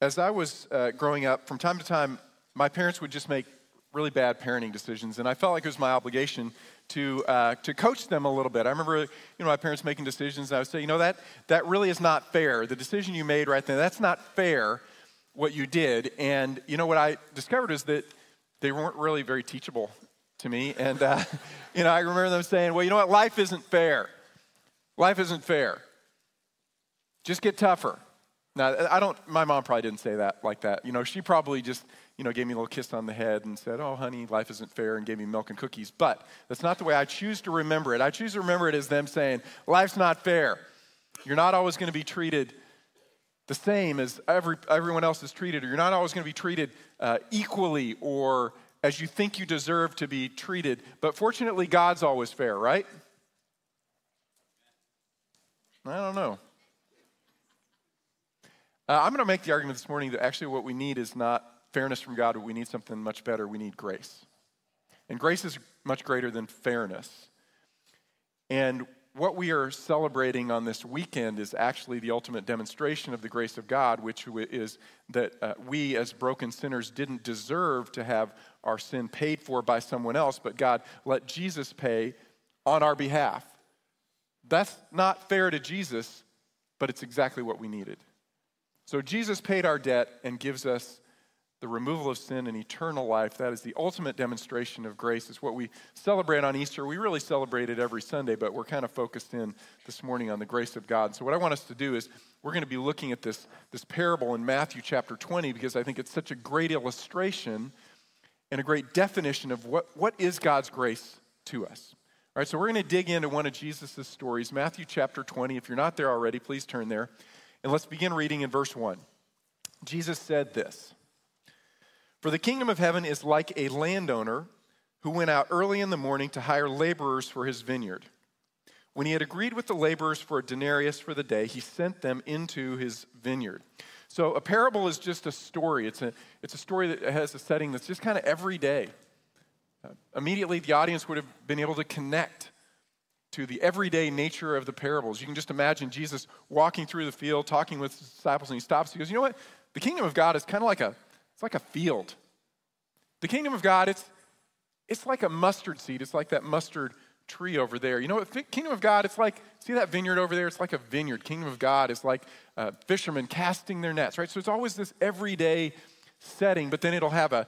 as I was uh, growing up, from time to time, my parents would just make really bad parenting decisions, and I felt like it was my obligation to, uh, to coach them a little bit. I remember, you know, my parents making decisions, and I would say, you know, that, that really is not fair. The decision you made right there, that's not fair, what you did. And, you know, what I discovered is that they weren't really very teachable to me. And, uh, you know, I remember them saying, well, you know what, life isn't fair. Life isn't fair. Just get tougher. Now, I don't, my mom probably didn't say that like that. You know, she probably just, you know, gave me a little kiss on the head and said, oh, honey, life isn't fair, and gave me milk and cookies. But that's not the way I choose to remember it. I choose to remember it as them saying, life's not fair. You're not always going to be treated the same as every, everyone else is treated, or you're not always going to be treated uh, equally or as you think you deserve to be treated. But fortunately, God's always fair, right? I don't know. Uh, I'm going to make the argument this morning that actually what we need is not fairness from God, but we need something much better. We need grace. And grace is much greater than fairness. And what we are celebrating on this weekend is actually the ultimate demonstration of the grace of God, which is that uh, we, as broken sinners, didn't deserve to have our sin paid for by someone else, but God let Jesus pay on our behalf. That's not fair to Jesus, but it's exactly what we needed. So Jesus paid our debt and gives us the removal of sin and eternal life. That is the ultimate demonstration of grace. It's what we celebrate on Easter. We really celebrate it every Sunday, but we're kind of focused in this morning on the grace of God. So what I want us to do is we're going to be looking at this, this parable in Matthew chapter 20 because I think it's such a great illustration and a great definition of what, what is God's grace to us. All right, so we're going to dig into one of Jesus' stories, Matthew chapter 20. If you're not there already, please turn there. And let's begin reading in verse 1. Jesus said this For the kingdom of heaven is like a landowner who went out early in the morning to hire laborers for his vineyard. When he had agreed with the laborers for a denarius for the day, he sent them into his vineyard. So a parable is just a story. It's a, it's a story that has a setting that's just kind of everyday. Uh, immediately, the audience would have been able to connect to the everyday nature of the parables. You can just imagine Jesus walking through the field, talking with disciples, and he stops. He goes, "You know what? The kingdom of God is kind of like a it's like a field. The kingdom of God, it's it's like a mustard seed. It's like that mustard tree over there. You know what? Kingdom of God, it's like see that vineyard over there. It's like a vineyard. Kingdom of God is like uh, fishermen casting their nets, right? So it's always this everyday setting, but then it'll have a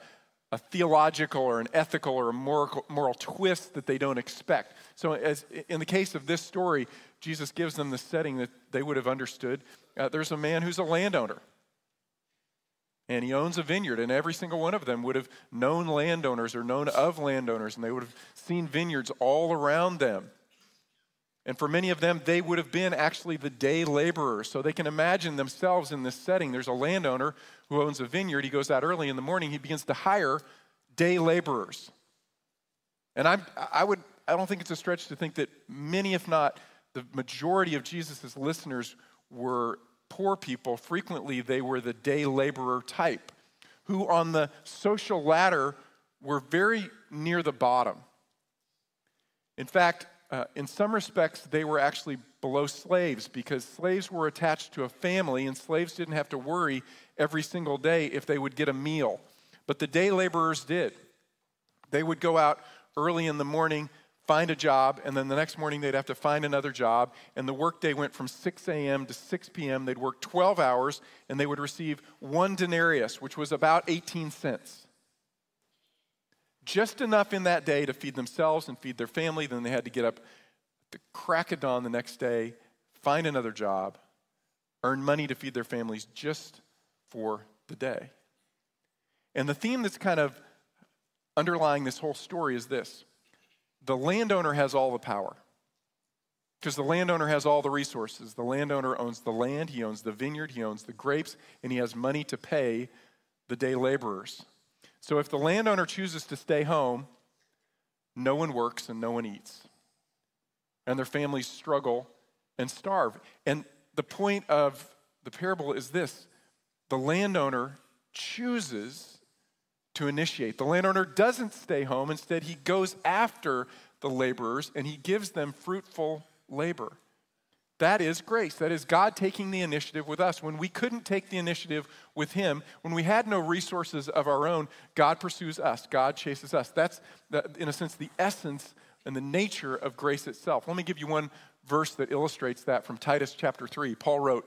a theological or an ethical or a moral, moral twist that they don't expect. So, as in the case of this story, Jesus gives them the setting that they would have understood. Uh, there's a man who's a landowner, and he owns a vineyard, and every single one of them would have known landowners or known of landowners, and they would have seen vineyards all around them. And for many of them, they would have been actually the day laborers. So they can imagine themselves in this setting. There's a landowner who owns a vineyard. He goes out early in the morning. He begins to hire day laborers. And I'm, I, would, I don't think it's a stretch to think that many, if not the majority of Jesus' listeners, were poor people. Frequently, they were the day laborer type, who on the social ladder were very near the bottom. In fact, uh, in some respects, they were actually below slaves because slaves were attached to a family and slaves didn't have to worry every single day if they would get a meal. But the day laborers did. They would go out early in the morning, find a job, and then the next morning they'd have to find another job. And the workday went from 6 a.m. to 6 p.m. They'd work 12 hours and they would receive one denarius, which was about 18 cents just enough in that day to feed themselves and feed their family. Then they had to get up the crack of dawn the next day, find another job, earn money to feed their families just for the day. And the theme that's kind of underlying this whole story is this the landowner has all the power. Because the landowner has all the resources. The landowner owns the land, he owns the vineyard, he owns the grapes, and he has money to pay the day laborers. So if the landowner chooses to stay home, no one works and no one eats. And their families struggle and starve. And the point of the parable is this the landowner chooses to initiate. The landowner doesn't stay home, instead, he goes after the laborers and he gives them fruitful labor. That is grace. That is God taking the initiative with us. When we couldn't take the initiative with Him, when we had no resources of our own, God pursues us. God chases us. That's, the, in a sense, the essence and the nature of grace itself. Let me give you one verse that illustrates that from Titus chapter 3. Paul wrote,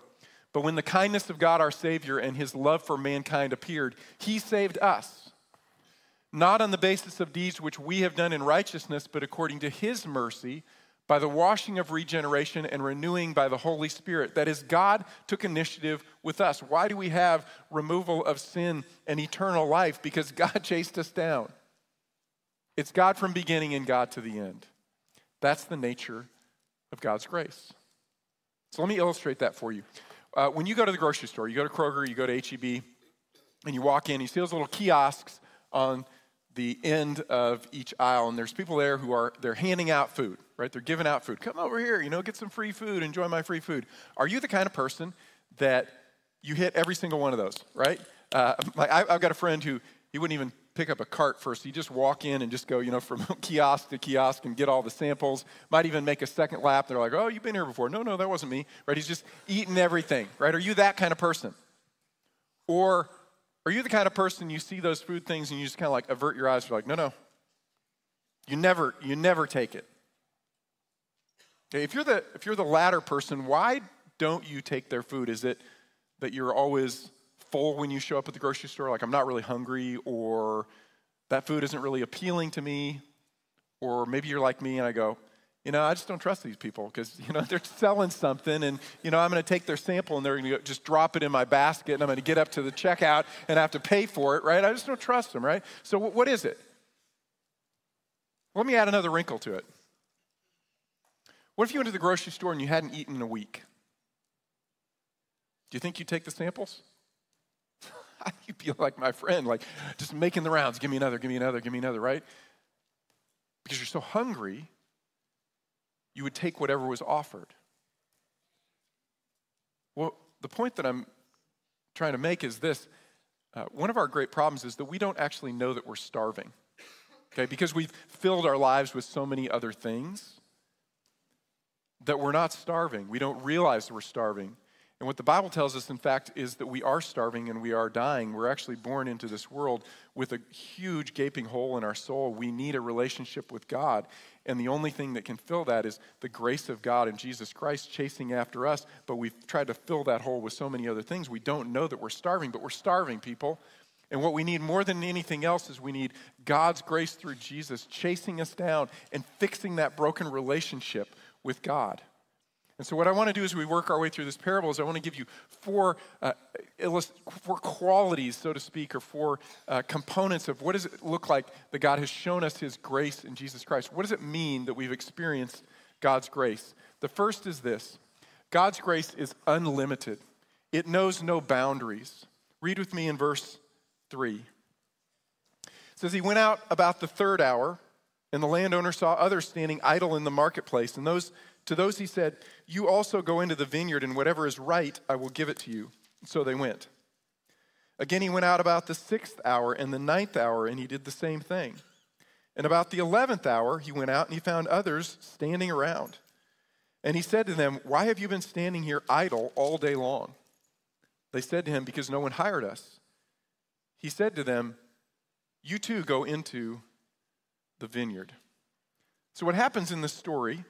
But when the kindness of God our Savior and His love for mankind appeared, He saved us not on the basis of deeds which we have done in righteousness, but according to his mercy, by the washing of regeneration and renewing by the Holy Spirit. That is, God took initiative with us. Why do we have removal of sin and eternal life? Because God chased us down. It's God from beginning and God to the end. That's the nature of God's grace. So let me illustrate that for you. Uh, when you go to the grocery store, you go to Kroger, you go to HEB, and you walk in, you see those little kiosks on the end of each aisle, and there's people there who are they're handing out food, right? They're giving out food. Come over here, you know, get some free food, enjoy my free food. Are you the kind of person that you hit every single one of those, right? Uh, like I, I've got a friend who he wouldn't even pick up a cart first. He just walk in and just go, you know, from kiosk to kiosk and get all the samples. Might even make a second lap. They're like, oh, you've been here before. No, no, that wasn't me, right? He's just eating everything, right? Are you that kind of person? Or are you the kind of person you see those food things and you just kind of like avert your eyes? You're like, no, no. You never, you never take it. Okay, if you're the if you're the latter person, why don't you take their food? Is it that you're always full when you show up at the grocery store? Like I'm not really hungry, or that food isn't really appealing to me, or maybe you're like me and I go, you know, I just don't trust these people because, you know, they're selling something and, you know, I'm going to take their sample and they're going to just drop it in my basket and I'm going to get up to the checkout and I have to pay for it, right? I just don't trust them, right? So, what is it? Let me add another wrinkle to it. What if you went to the grocery store and you hadn't eaten in a week? Do you think you'd take the samples? You'd be like my friend, like just making the rounds. Give me another, give me another, give me another, right? Because you're so hungry you would take whatever was offered. Well, the point that I'm trying to make is this uh, one of our great problems is that we don't actually know that we're starving. Okay, because we've filled our lives with so many other things that we're not starving. We don't realize we're starving. And what the Bible tells us, in fact, is that we are starving and we are dying. We're actually born into this world with a huge gaping hole in our soul. We need a relationship with God. And the only thing that can fill that is the grace of God and Jesus Christ chasing after us. But we've tried to fill that hole with so many other things. We don't know that we're starving, but we're starving, people. And what we need more than anything else is we need God's grace through Jesus chasing us down and fixing that broken relationship with God. And so, what I want to do as we work our way through this parable is I want to give you four, uh, four qualities, so to speak, or four uh, components of what does it look like that God has shown us His grace in Jesus Christ. What does it mean that we've experienced God's grace? The first is this God's grace is unlimited, it knows no boundaries. Read with me in verse 3. It says, He went out about the third hour, and the landowner saw others standing idle in the marketplace, and those to those he said, You also go into the vineyard, and whatever is right, I will give it to you. So they went. Again, he went out about the sixth hour and the ninth hour, and he did the same thing. And about the eleventh hour, he went out and he found others standing around. And he said to them, Why have you been standing here idle all day long? They said to him, Because no one hired us. He said to them, You too go into the vineyard. So, what happens in this story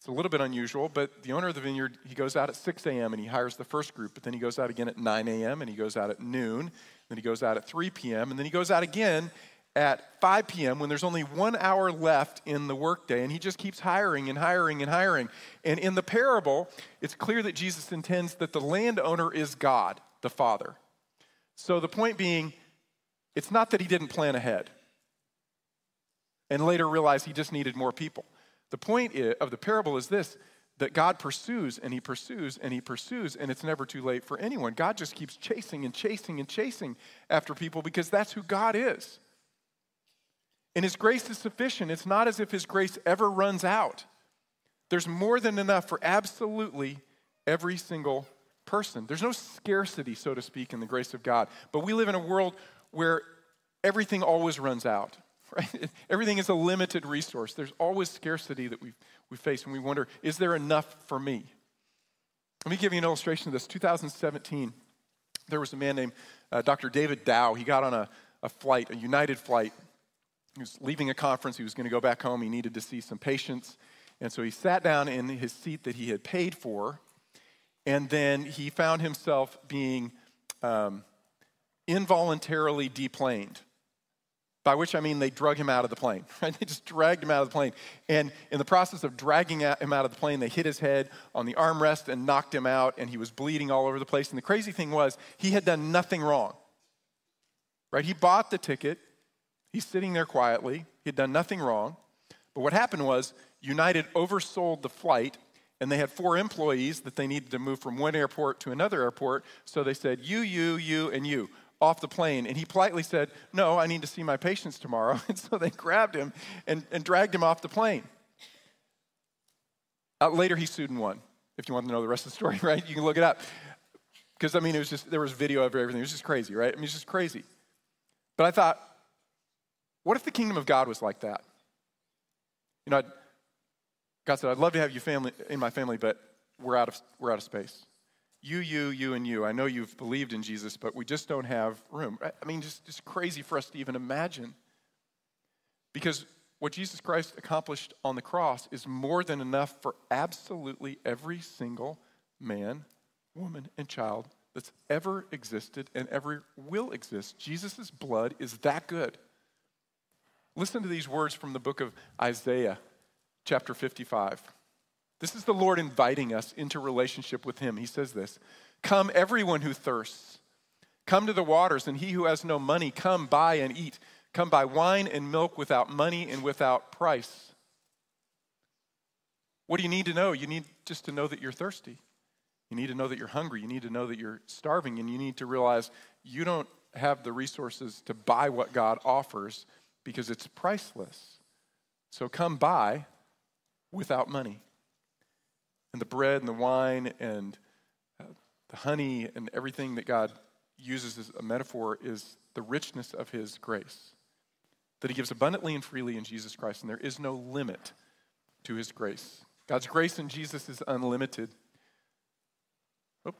it's a little bit unusual, but the owner of the vineyard, he goes out at 6 a.m. and he hires the first group, but then he goes out again at 9 a.m. and he goes out at noon, then he goes out at 3 p.m., and then he goes out again at 5 p.m. when there's only one hour left in the workday, and he just keeps hiring and hiring and hiring. And in the parable, it's clear that Jesus intends that the landowner is God, the Father. So the point being, it's not that he didn't plan ahead and later realized he just needed more people. The point of the parable is this that God pursues and he pursues and he pursues, and it's never too late for anyone. God just keeps chasing and chasing and chasing after people because that's who God is. And his grace is sufficient. It's not as if his grace ever runs out. There's more than enough for absolutely every single person. There's no scarcity, so to speak, in the grace of God. But we live in a world where everything always runs out right? Everything is a limited resource. There's always scarcity that we, we face, and we wonder, is there enough for me? Let me give you an illustration of this. 2017, there was a man named uh, Dr. David Dao. He got on a, a flight, a United flight. He was leaving a conference. He was going to go back home. He needed to see some patients. And so he sat down in his seat that he had paid for. And then he found himself being um, involuntarily deplaned by which I mean they drug him out of the plane, right? They just dragged him out of the plane. And in the process of dragging him out of the plane, they hit his head on the armrest and knocked him out, and he was bleeding all over the place. And the crazy thing was, he had done nothing wrong, right? He bought the ticket, he's sitting there quietly, he had done nothing wrong. But what happened was, United oversold the flight, and they had four employees that they needed to move from one airport to another airport. So they said, You, you, you, and you off the plane. And he politely said, No, I need to see my patients tomorrow. And so they grabbed him and, and dragged him off the plane. Uh, later, he sued and won. If you want to know the rest of the story, right? You can look it up. Because, I mean, it was just, there was video of everything. It was just crazy, right? I mean, it's just crazy. But I thought, what if the kingdom of God was like that? You know, I'd, God said, I'd love to have you family, in my family, but we're out of, we're out of space you, you, you, and you. I know you've believed in Jesus, but we just don't have room. I mean, just, just crazy for us to even imagine. Because what Jesus Christ accomplished on the cross is more than enough for absolutely every single man, woman, and child that's ever existed and ever will exist. Jesus' blood is that good. Listen to these words from the book of Isaiah, chapter 55. This is the Lord inviting us into relationship with Him. He says this Come, everyone who thirsts, come to the waters, and he who has no money, come buy and eat. Come buy wine and milk without money and without price. What do you need to know? You need just to know that you're thirsty. You need to know that you're hungry. You need to know that you're starving. And you need to realize you don't have the resources to buy what God offers because it's priceless. So come buy without money and the bread and the wine and uh, the honey and everything that God uses as a metaphor is the richness of His grace. That He gives abundantly and freely in Jesus Christ, and there is no limit to His grace. God's grace in Jesus is unlimited. Oh,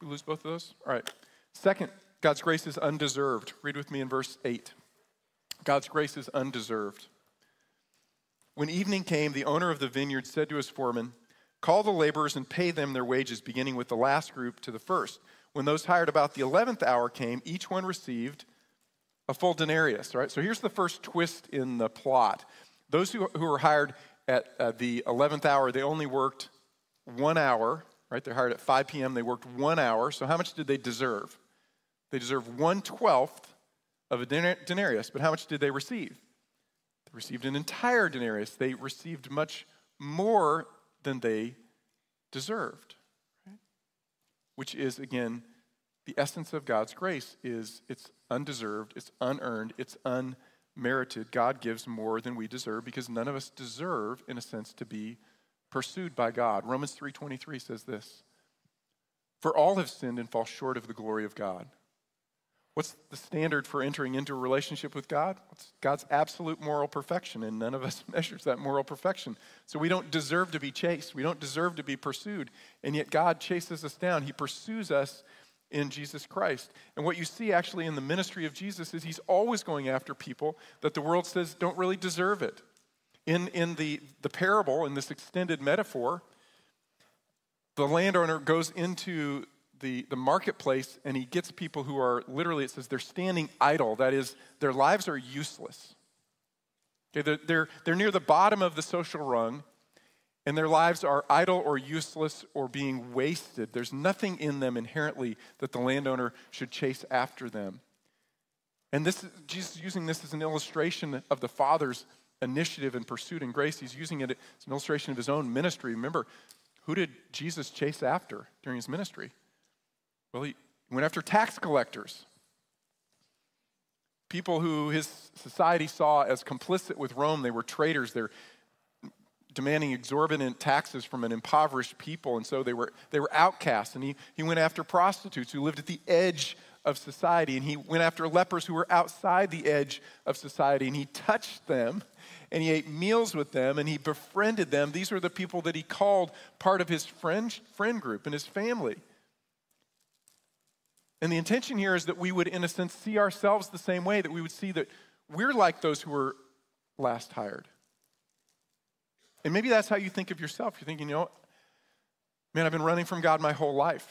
we lose both of those? All right. Second, God's grace is undeserved. Read with me in verse 8. God's grace is undeserved. When evening came, the owner of the vineyard said to his foreman, Call the laborers and pay them their wages, beginning with the last group to the first. When those hired about the 11th hour came, each one received a full denarius, right? So here's the first twist in the plot. Those who, who were hired at uh, the 11th hour, they only worked one hour, right? They're hired at 5 p.m., they worked one hour. So how much did they deserve? They deserved one twelfth of a denarius, but how much did they receive? They received an entire denarius. They received much more than they deserved. Which is, again, the essence of God's grace is it's undeserved, it's unearned, it's unmerited. God gives more than we deserve because none of us deserve, in a sense, to be pursued by God. Romans 3:23 says this: For all have sinned and fall short of the glory of God. What's the standard for entering into a relationship with God? It's God's absolute moral perfection, and none of us measures that moral perfection. So we don't deserve to be chased. We don't deserve to be pursued. And yet God chases us down. He pursues us in Jesus Christ. And what you see actually in the ministry of Jesus is he's always going after people that the world says don't really deserve it. In, in the, the parable, in this extended metaphor, the landowner goes into the, the marketplace and he gets people who are literally, it says they're standing idle. That is, their lives are useless. Okay, they're, they're, they're near the bottom of the social rung and their lives are idle or useless or being wasted. There's nothing in them inherently that the landowner should chase after them. And this, Jesus using this as an illustration of the Father's initiative and pursuit and grace. He's using it as an illustration of his own ministry. Remember, who did Jesus chase after during his ministry? Well, he went after tax collectors, people who his society saw as complicit with Rome. They were traitors. They're demanding exorbitant taxes from an impoverished people, and so they were, they were outcasts. And he, he went after prostitutes who lived at the edge of society, and he went after lepers who were outside the edge of society, and he touched them and he ate meals with them and he befriended them. These were the people that he called part of his friend, friend group and his family. And the intention here is that we would, in a sense, see ourselves the same way, that we would see that we're like those who were last hired. And maybe that's how you think of yourself. You're thinking, you know, man, I've been running from God my whole life.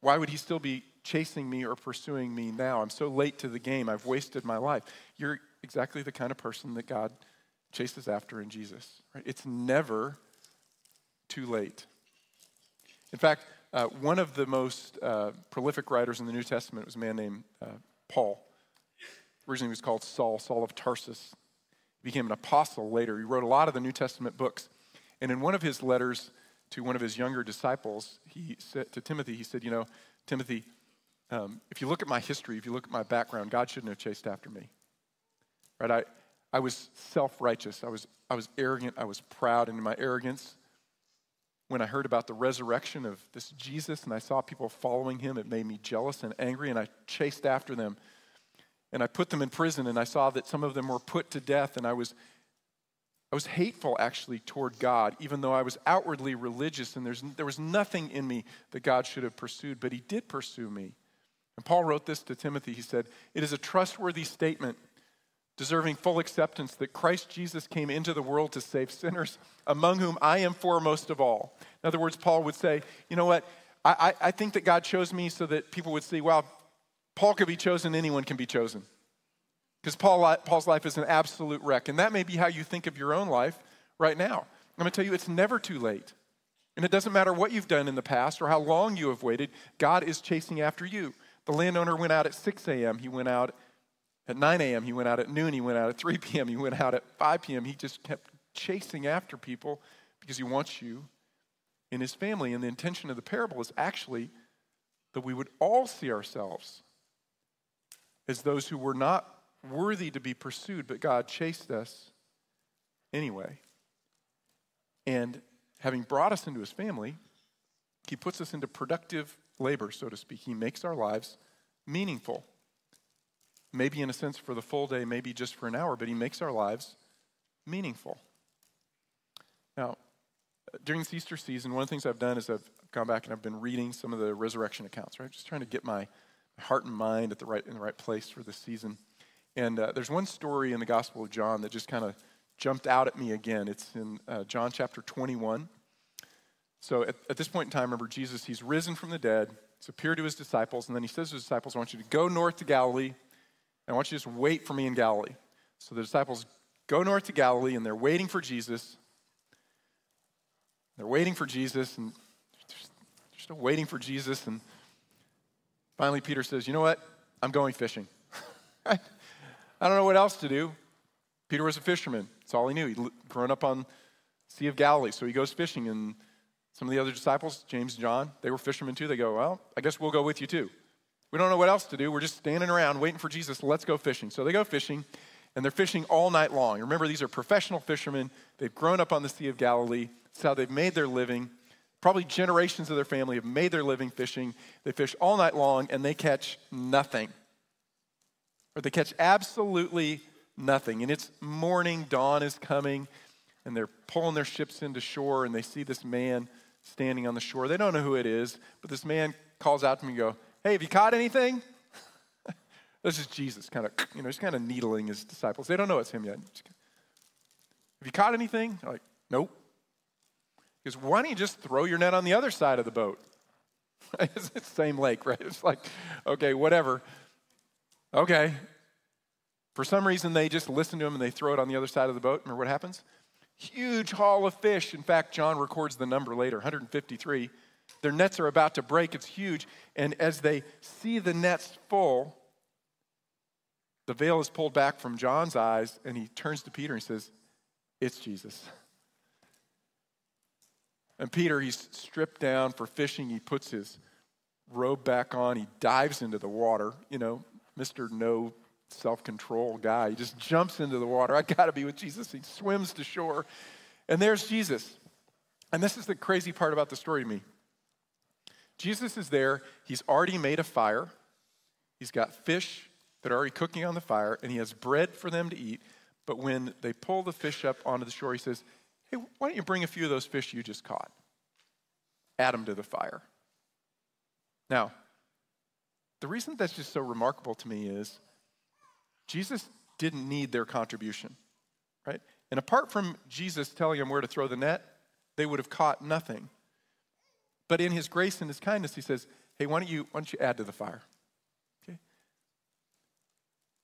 Why would he still be chasing me or pursuing me now? I'm so late to the game. I've wasted my life. You're exactly the kind of person that God chases after in Jesus. Right? It's never too late. In fact, uh, one of the most uh, prolific writers in the New Testament was a man named uh, Paul. Originally, he was called Saul, Saul of Tarsus. He became an apostle later. He wrote a lot of the New Testament books. And in one of his letters to one of his younger disciples, he said to Timothy, he said, You know, Timothy, um, if you look at my history, if you look at my background, God shouldn't have chased after me. Right? I, I was self righteous. I was, I was arrogant. I was proud. And in my arrogance, when I heard about the resurrection of this Jesus and I saw people following him, it made me jealous and angry, and I chased after them. And I put them in prison, and I saw that some of them were put to death, and I was, I was hateful actually toward God, even though I was outwardly religious, and there's, there was nothing in me that God should have pursued, but he did pursue me. And Paul wrote this to Timothy. He said, It is a trustworthy statement deserving full acceptance that Christ Jesus came into the world to save sinners, among whom I am foremost of all. In other words, Paul would say, you know what? I, I, think that God chose me so that people would see, wow, Paul could be chosen, anyone can be chosen. Because Paul, Paul's life is an absolute wreck. And that may be how you think of your own life right now. I'm going to tell you, it's never too late. And it doesn't matter what you've done in the past or how long you have waited, God is chasing after you. The landowner went out at 6 a.m., he went out at 9 a.m., he went out at noon, he went out at 3 p.m., he went out at 5 p.m. He just kept chasing after people because he wants you in his family. And the intention of the parable is actually that we would all see ourselves as those who were not worthy to be pursued, but God chased us anyway. And having brought us into his family, he puts us into productive labor, so to speak. He makes our lives meaningful maybe in a sense for the full day, maybe just for an hour, but He makes our lives meaningful. Now, during this Easter season, one of the things I've done is I've gone back and I've been reading some of the resurrection accounts, right? Just trying to get my heart and mind at the right, in the right place for this season. And uh, there's one story in the Gospel of John that just kind of jumped out at me again. It's in uh, John chapter 21. So at, at, this point in time, remember, Jesus, he's risen from the dead. He's appeared to his disciples, and then he says to his disciples, I want you to go north to Galilee. I want you to just wait for me in Galilee. So the disciples go north to Galilee and they're waiting for Jesus. They're waiting for Jesus and they're still waiting for Jesus. And finally, Peter says, You know what? I'm going fishing. I don't know what else to do. Peter was a fisherman. That's all he knew. He'd grown up on Sea of Galilee. So he goes fishing. And some of the other disciples, James and John, they were fishermen too. They go, Well, I guess we'll go with you too. We don't know what else to do. We're just standing around waiting for Jesus. Let's go fishing. So they go fishing, and they're fishing all night long. Remember, these are professional fishermen. They've grown up on the Sea of Galilee. It's how they've made their living. Probably generations of their family have made their living fishing. They fish all night long, and they catch nothing. Or they catch absolutely nothing. And it's morning, dawn is coming, and they're pulling their ships into shore, and they see this man standing on the shore. They don't know who it is, but this man calls out to me and go, Hey, have you caught anything? this is Jesus kind of, you know, just kind of needling his disciples. They don't know it's him yet. Have you caught anything? They're like, nope. Because why don't you just throw your net on the other side of the boat? it's the same lake, right? It's like, okay, whatever. Okay. For some reason, they just listen to him and they throw it on the other side of the boat. Remember what happens? Huge haul of fish. In fact, John records the number later 153. Their nets are about to break, it's huge. And as they see the nets full, the veil is pulled back from John's eyes, and he turns to Peter and says, It's Jesus. And Peter, he's stripped down for fishing. He puts his robe back on. He dives into the water. You know, Mr. No self control guy. He just jumps into the water. I got to be with Jesus. He swims to shore. And there's Jesus. And this is the crazy part about the story to me. Jesus is there. He's already made a fire. He's got fish that are already cooking on the fire, and he has bread for them to eat. But when they pull the fish up onto the shore, he says, Hey, why don't you bring a few of those fish you just caught? Add them to the fire. Now, the reason that's just so remarkable to me is Jesus didn't need their contribution, right? And apart from Jesus telling them where to throw the net, they would have caught nothing. But in his grace and his kindness, he says, Hey, why don't you, why don't you add to the fire? Okay?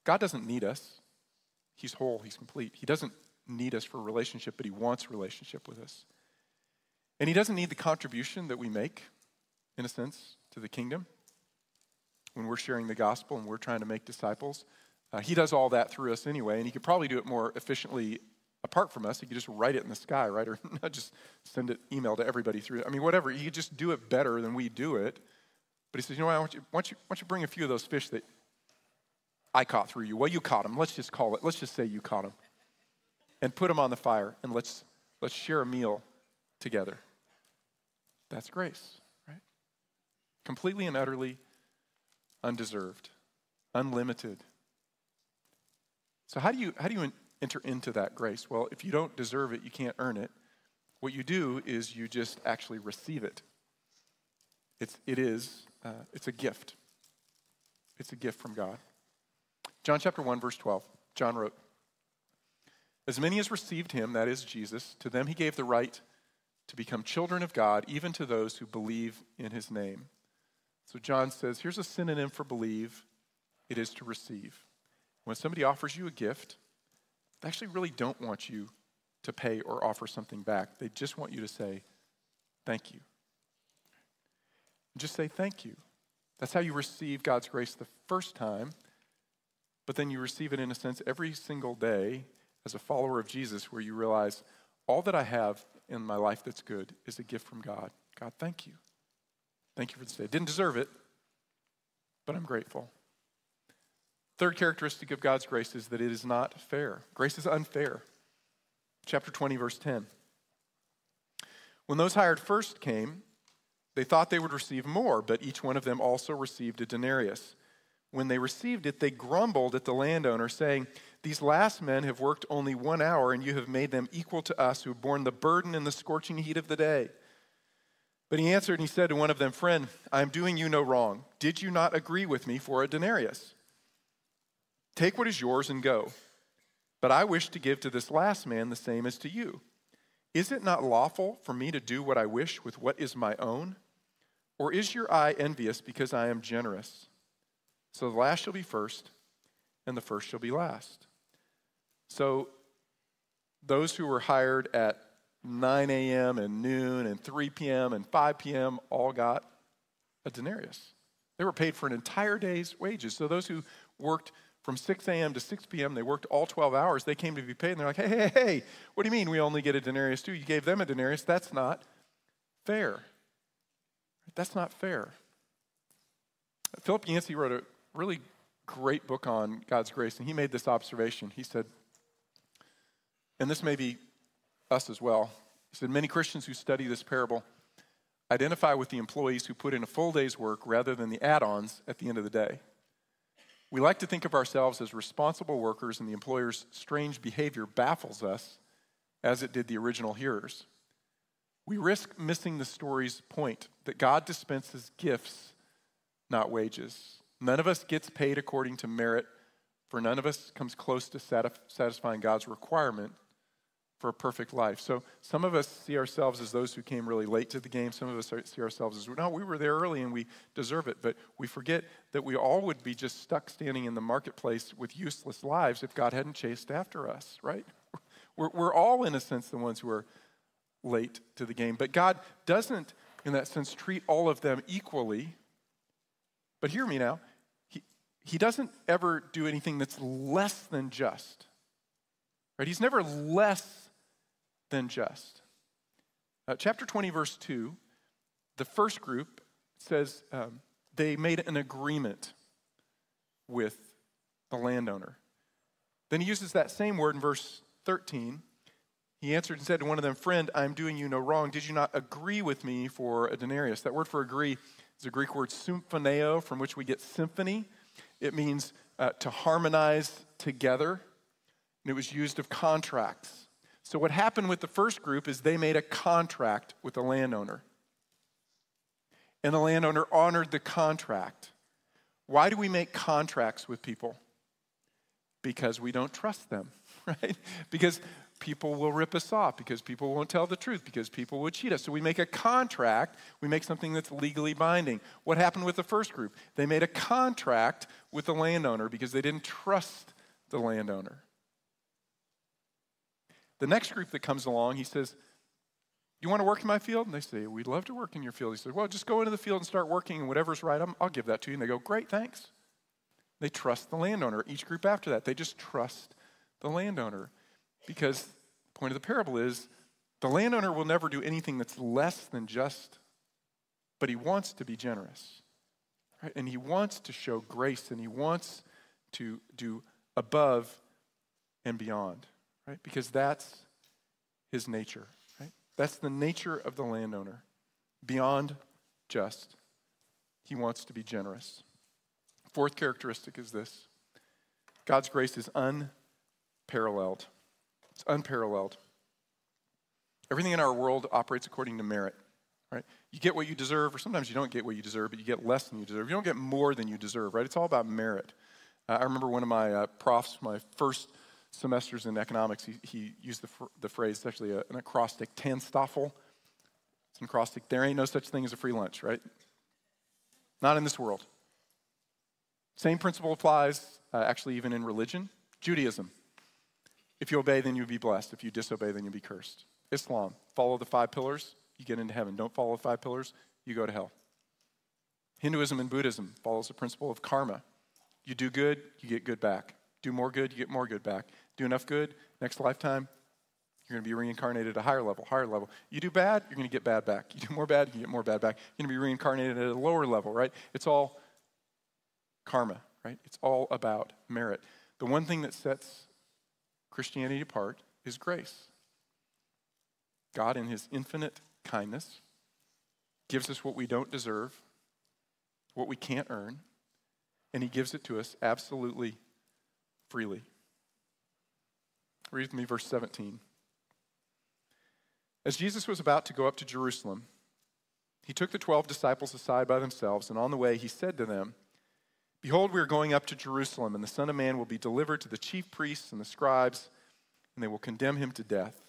God doesn't need us. He's whole, he's complete. He doesn't need us for a relationship, but he wants relationship with us. And he doesn't need the contribution that we make, in a sense, to the kingdom when we're sharing the gospel and we're trying to make disciples. Uh, he does all that through us anyway, and he could probably do it more efficiently apart from us. You could just write it in the sky, right? Or not just send it email to everybody through. I mean, whatever. You could just do it better than we do it. But he says, you know what? I want you, why, don't you, why don't you bring a few of those fish that I caught through you? Well, you caught them. Let's just call it. Let's just say you caught them. And put them on the fire, and let's, let's share a meal together. That's grace, right? Completely and utterly undeserved, unlimited. So, how do you, how do you enter into that grace? Well, if you don't deserve it, you can't earn it. What you do is you just actually receive it. It's, it is, uh, it's a gift. It's a gift from God. John chapter 1, verse 12, John wrote, As many as received him, that is Jesus, to them he gave the right to become children of God, even to those who believe in his name. So John says, here's a synonym for believe it is to receive. When somebody offers you a gift, they actually really don't want you to pay or offer something back. They just want you to say, thank you. just say thank you. That's how you receive God's grace the first time, but then you receive it in a sense every single day as a follower of Jesus, where you realize all that I have in my life that's good is a gift from God. God, thank you. Thank you for this day. Didn't deserve it, but I'm grateful. Third characteristic of God's grace is that it is not fair. Grace is unfair. Chapter 20, verse 10. When those hired first came, they thought they would receive more, but each one of them also received a denarius. When they received it, they grumbled at the landowner, saying, These last men have worked only one hour, and you have made them equal to us who have borne the burden in the scorching heat of the day. But he answered and he said to one of them, Friend, I am doing you no wrong. Did you not agree with me for a denarius? Take what is yours and go. But I wish to give to this last man the same as to you. Is it not lawful for me to do what I wish with what is my own? Or is your eye envious because I am generous? So the last shall be first, and the first shall be last. So those who were hired at 9 a.m. and noon and 3 p.m. and 5 p.m. all got a denarius. They were paid for an entire day's wages. So those who worked from 6 a.m. to 6 p.m., they worked all 12 hours. They came to be paid, and they're like, hey, hey, hey, what do you mean we only get a denarius too? You gave them a denarius. That's not fair. That's not fair. Philip Yancey wrote a really great book on God's grace, and he made this observation. He said, and this may be us as well. He said, Many Christians who study this parable identify with the employees who put in a full day's work rather than the add ons at the end of the day. We like to think of ourselves as responsible workers, and the employer's strange behavior baffles us, as it did the original hearers. We risk missing the story's point that God dispenses gifts, not wages. None of us gets paid according to merit, for none of us comes close to satisfying God's requirement for a perfect life. So some of us see ourselves as those who came really late to the game. Some of us see ourselves as, no, we were there early and we deserve it. But we forget that we all would be just stuck standing in the marketplace with useless lives if God hadn't chased after us, right? We're, we're all, in a sense, the ones who are late to the game. But God doesn't, in that sense, treat all of them equally. But hear me now. He, he doesn't ever do anything that's less than just. Right? He's never less than just. Uh, chapter 20, verse 2, the first group says um, they made an agreement with the landowner. Then he uses that same word in verse 13. He answered and said to one of them, Friend, I'm doing you no wrong. Did you not agree with me for a denarius? That word for agree is a Greek word symphoneo, from which we get symphony. It means uh, to harmonize together. and it was used of contracts. So, what happened with the first group is they made a contract with the landowner. And the landowner honored the contract. Why do we make contracts with people? Because we don't trust them, right? Because people will rip us off, because people won't tell the truth, because people will cheat us. So we make a contract, we make something that's legally binding. What happened with the first group? They made a contract with the landowner because they didn't trust the landowner. The next group that comes along, he says, You want to work in my field? And they say, We'd love to work in your field. He says, Well, just go into the field and start working, and whatever's right, i will give that to you. And they go, Great, thanks. They trust the landowner. Each group after that, they just trust the landowner. Because the point of the parable is the landowner will never do anything that's less than just, but he wants to be generous. Right? And he wants to show grace and he wants to do above and beyond right? Because that's his nature, right? That's the nature of the landowner. Beyond just, he wants to be generous. Fourth characteristic is this God's grace is unparalleled. It's unparalleled. Everything in our world operates according to merit, right? You get what you deserve, or sometimes you don't get what you deserve, but you get less than you deserve. You don't get more than you deserve, right? It's all about merit. Uh, I remember one of my uh, profs, my first semesters in economics, he, he used the, the phrase, it's actually a, an acrostic, TANSTAAFL. It's an acrostic. There ain't no such thing as a free lunch, right? Not in this world. Same principle applies, uh, actually, even in religion. Judaism. If you obey, then you'll be blessed. If you disobey, then you'll be cursed. Islam. Follow the five pillars, you get into heaven. Don't follow the five pillars, you go to hell. Hinduism and Buddhism follows the principle of karma. You do good, you get good back. Do more good, you get more good back. Do enough good, next lifetime, you're going to be reincarnated at a higher level, higher level. You do bad, you're going to get bad back. You do more bad, you get more bad back. You're going to be reincarnated at a lower level, right? It's all karma, right? It's all about merit. The one thing that sets Christianity apart is grace. God, in his infinite kindness, gives us what we don't deserve, what we can't earn, and he gives it to us absolutely freely. Read with me verse 17. As Jesus was about to go up to Jerusalem, he took the twelve disciples aside by themselves, and on the way he said to them, Behold, we are going up to Jerusalem, and the Son of Man will be delivered to the chief priests and the scribes, and they will condemn him to death.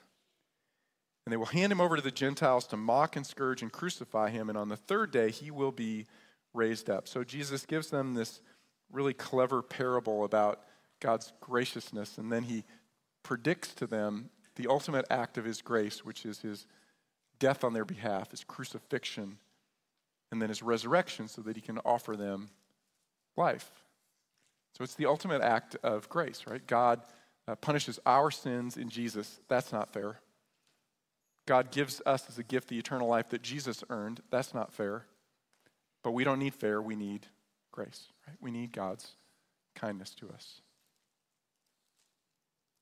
And they will hand him over to the Gentiles to mock and scourge and crucify him, and on the third day he will be raised up. So Jesus gives them this really clever parable about God's graciousness, and then he predicts to them the ultimate act of his grace, which is his death on their behalf, his crucifixion, and then his resurrection so that he can offer them life. So it's the ultimate act of grace, right? God uh, punishes our sins in Jesus. That's not fair. God gives us as a gift the eternal life that Jesus earned. That's not fair. But we don't need fair, we need grace, right? We need God's kindness to us.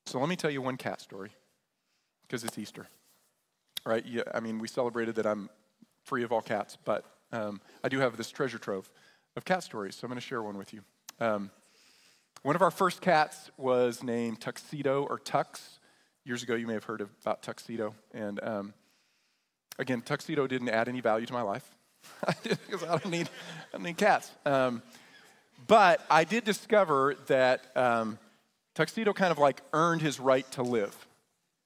So let me tell you one cat story, because it's Easter. Right? Yeah, I mean, we celebrated that I'm free of all cats, but um, I do have this treasure trove of cat stories, so I'm going to share one with you. Um, one of our first cats was named Tuxedo or Tux. Years ago, you may have heard of, about Tuxedo. And um, again, Tuxedo didn't add any value to my life because I don't need, I don't need cats. Um, but I did discover that um, Tuxedo kind of like earned his right to live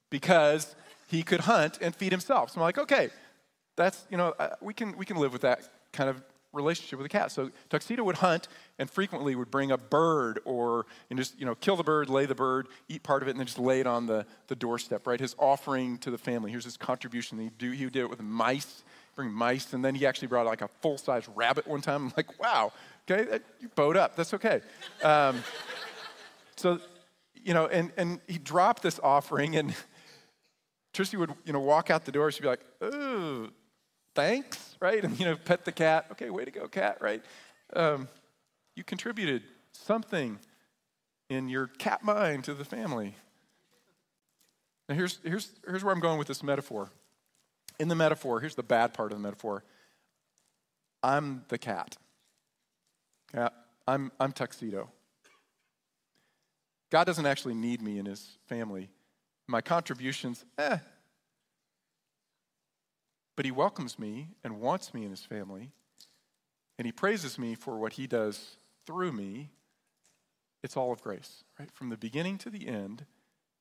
because he could hunt and feed himself. So I'm like, okay, that's, you know, uh, we, can, we can live with that kind of relationship with a cat. So Tuxedo would hunt and frequently would bring a bird or and just, you know, kill the bird, lay the bird, eat part of it, and then just lay it on the, the doorstep, right? His offering to the family. Here's his contribution. He, do, he did it with mice, bring mice, and then he actually brought like a full-size rabbit one time. I'm like, wow, okay, that, you bowed up. That's okay. Um, so you know, and, and he dropped this offering, and Tristy would, you know, walk out the door. She'd be like, "Ooh, thanks," right? And you know, pet the cat. Okay, way to go, cat, right? Um, you contributed something in your cat mind to the family. Now, here's, here's, here's where I'm going with this metaphor. In the metaphor, here's the bad part of the metaphor I'm the cat. Yeah, I'm, I'm tuxedo. God doesn't actually need me in his family. My contributions, eh. But he welcomes me and wants me in his family, and he praises me for what he does through me. It's all of grace, right? From the beginning to the end,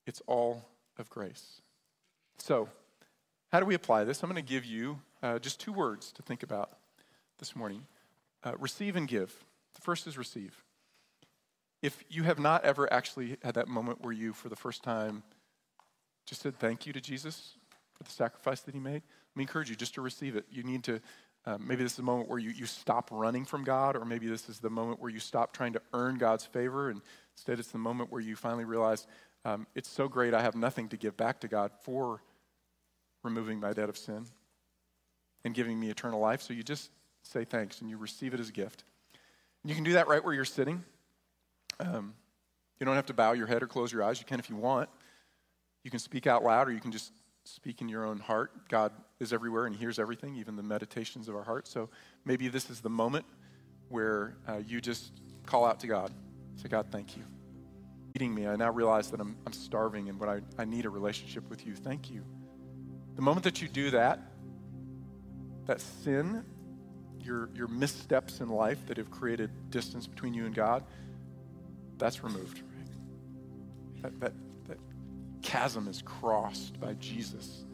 it's all of grace. So, how do we apply this? I'm going to give you uh, just two words to think about this morning uh, receive and give. The first is receive. If you have not ever actually had that moment where you, for the first time, just said thank you to Jesus for the sacrifice that he made, let me encourage you just to receive it. You need to, uh, maybe this is the moment where you, you stop running from God, or maybe this is the moment where you stop trying to earn God's favor, and instead it's the moment where you finally realize um, it's so great I have nothing to give back to God for removing my debt of sin and giving me eternal life. So you just say thanks and you receive it as a gift. And you can do that right where you're sitting. Um, you don't have to bow your head or close your eyes. You can if you want. You can speak out loud or you can just speak in your own heart. God is everywhere and hears everything, even the meditations of our heart. So maybe this is the moment where uh, you just call out to God. Say, God, thank you. Feeding me, I now realize that I'm, I'm starving and what I, I need a relationship with you. Thank you. The moment that you do that, that sin, your, your missteps in life that have created distance between you and God, that's removed. That, that, that chasm is crossed by Jesus.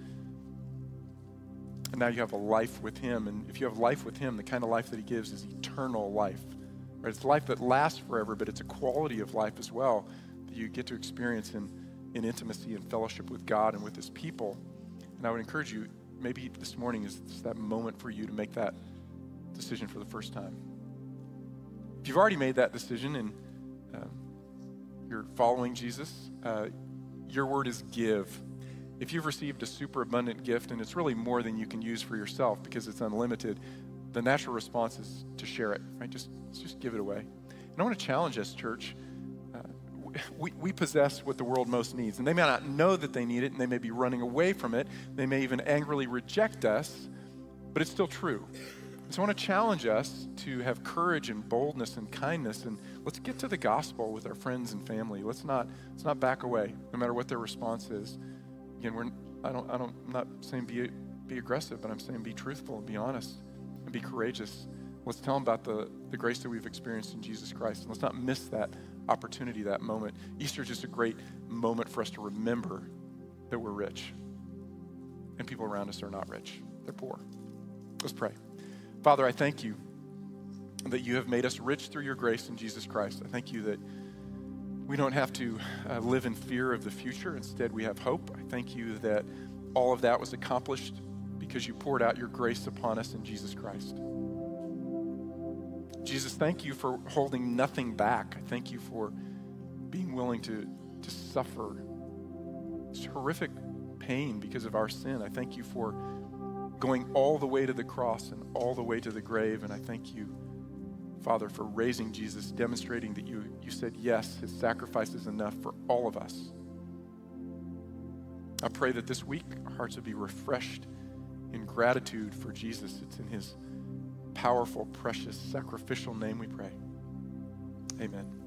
And now you have a life with Him. And if you have life with Him, the kind of life that He gives is eternal life. Right? It's life that lasts forever, but it's a quality of life as well that you get to experience in, in intimacy and fellowship with God and with His people. And I would encourage you, maybe this morning is that moment for you to make that decision for the first time. If you've already made that decision and um, you're following Jesus, uh, your word is give. If you've received a super abundant gift and it's really more than you can use for yourself because it's unlimited, the natural response is to share it, right? Just, just give it away. And I want to challenge us, church. Uh, we, we possess what the world most needs, and they may not know that they need it, and they may be running away from it. They may even angrily reject us, but it's still true. So I want to challenge us to have courage and boldness and kindness and let's get to the gospel with our friends and family. Let's not let's not back away, no matter what their response is. Again, we're I don't I don't I'm not saying be be aggressive, but I'm saying be truthful and be honest and be courageous. Let's tell them about the, the grace that we've experienced in Jesus Christ. And let's not miss that opportunity, that moment. Easter is just a great moment for us to remember that we're rich. And people around us are not rich. They're poor. Let's pray. Father, I thank you that you have made us rich through your grace in Jesus Christ. I thank you that we don't have to uh, live in fear of the future. Instead, we have hope. I thank you that all of that was accomplished because you poured out your grace upon us in Jesus Christ. Jesus, thank you for holding nothing back. I thank you for being willing to, to suffer horrific pain because of our sin. I thank you for going all the way to the cross and all the way to the grave. And I thank you, Father, for raising Jesus, demonstrating that you, you said, yes, his sacrifice is enough for all of us. I pray that this week our hearts would be refreshed in gratitude for Jesus. It's in his powerful, precious, sacrificial name we pray. Amen.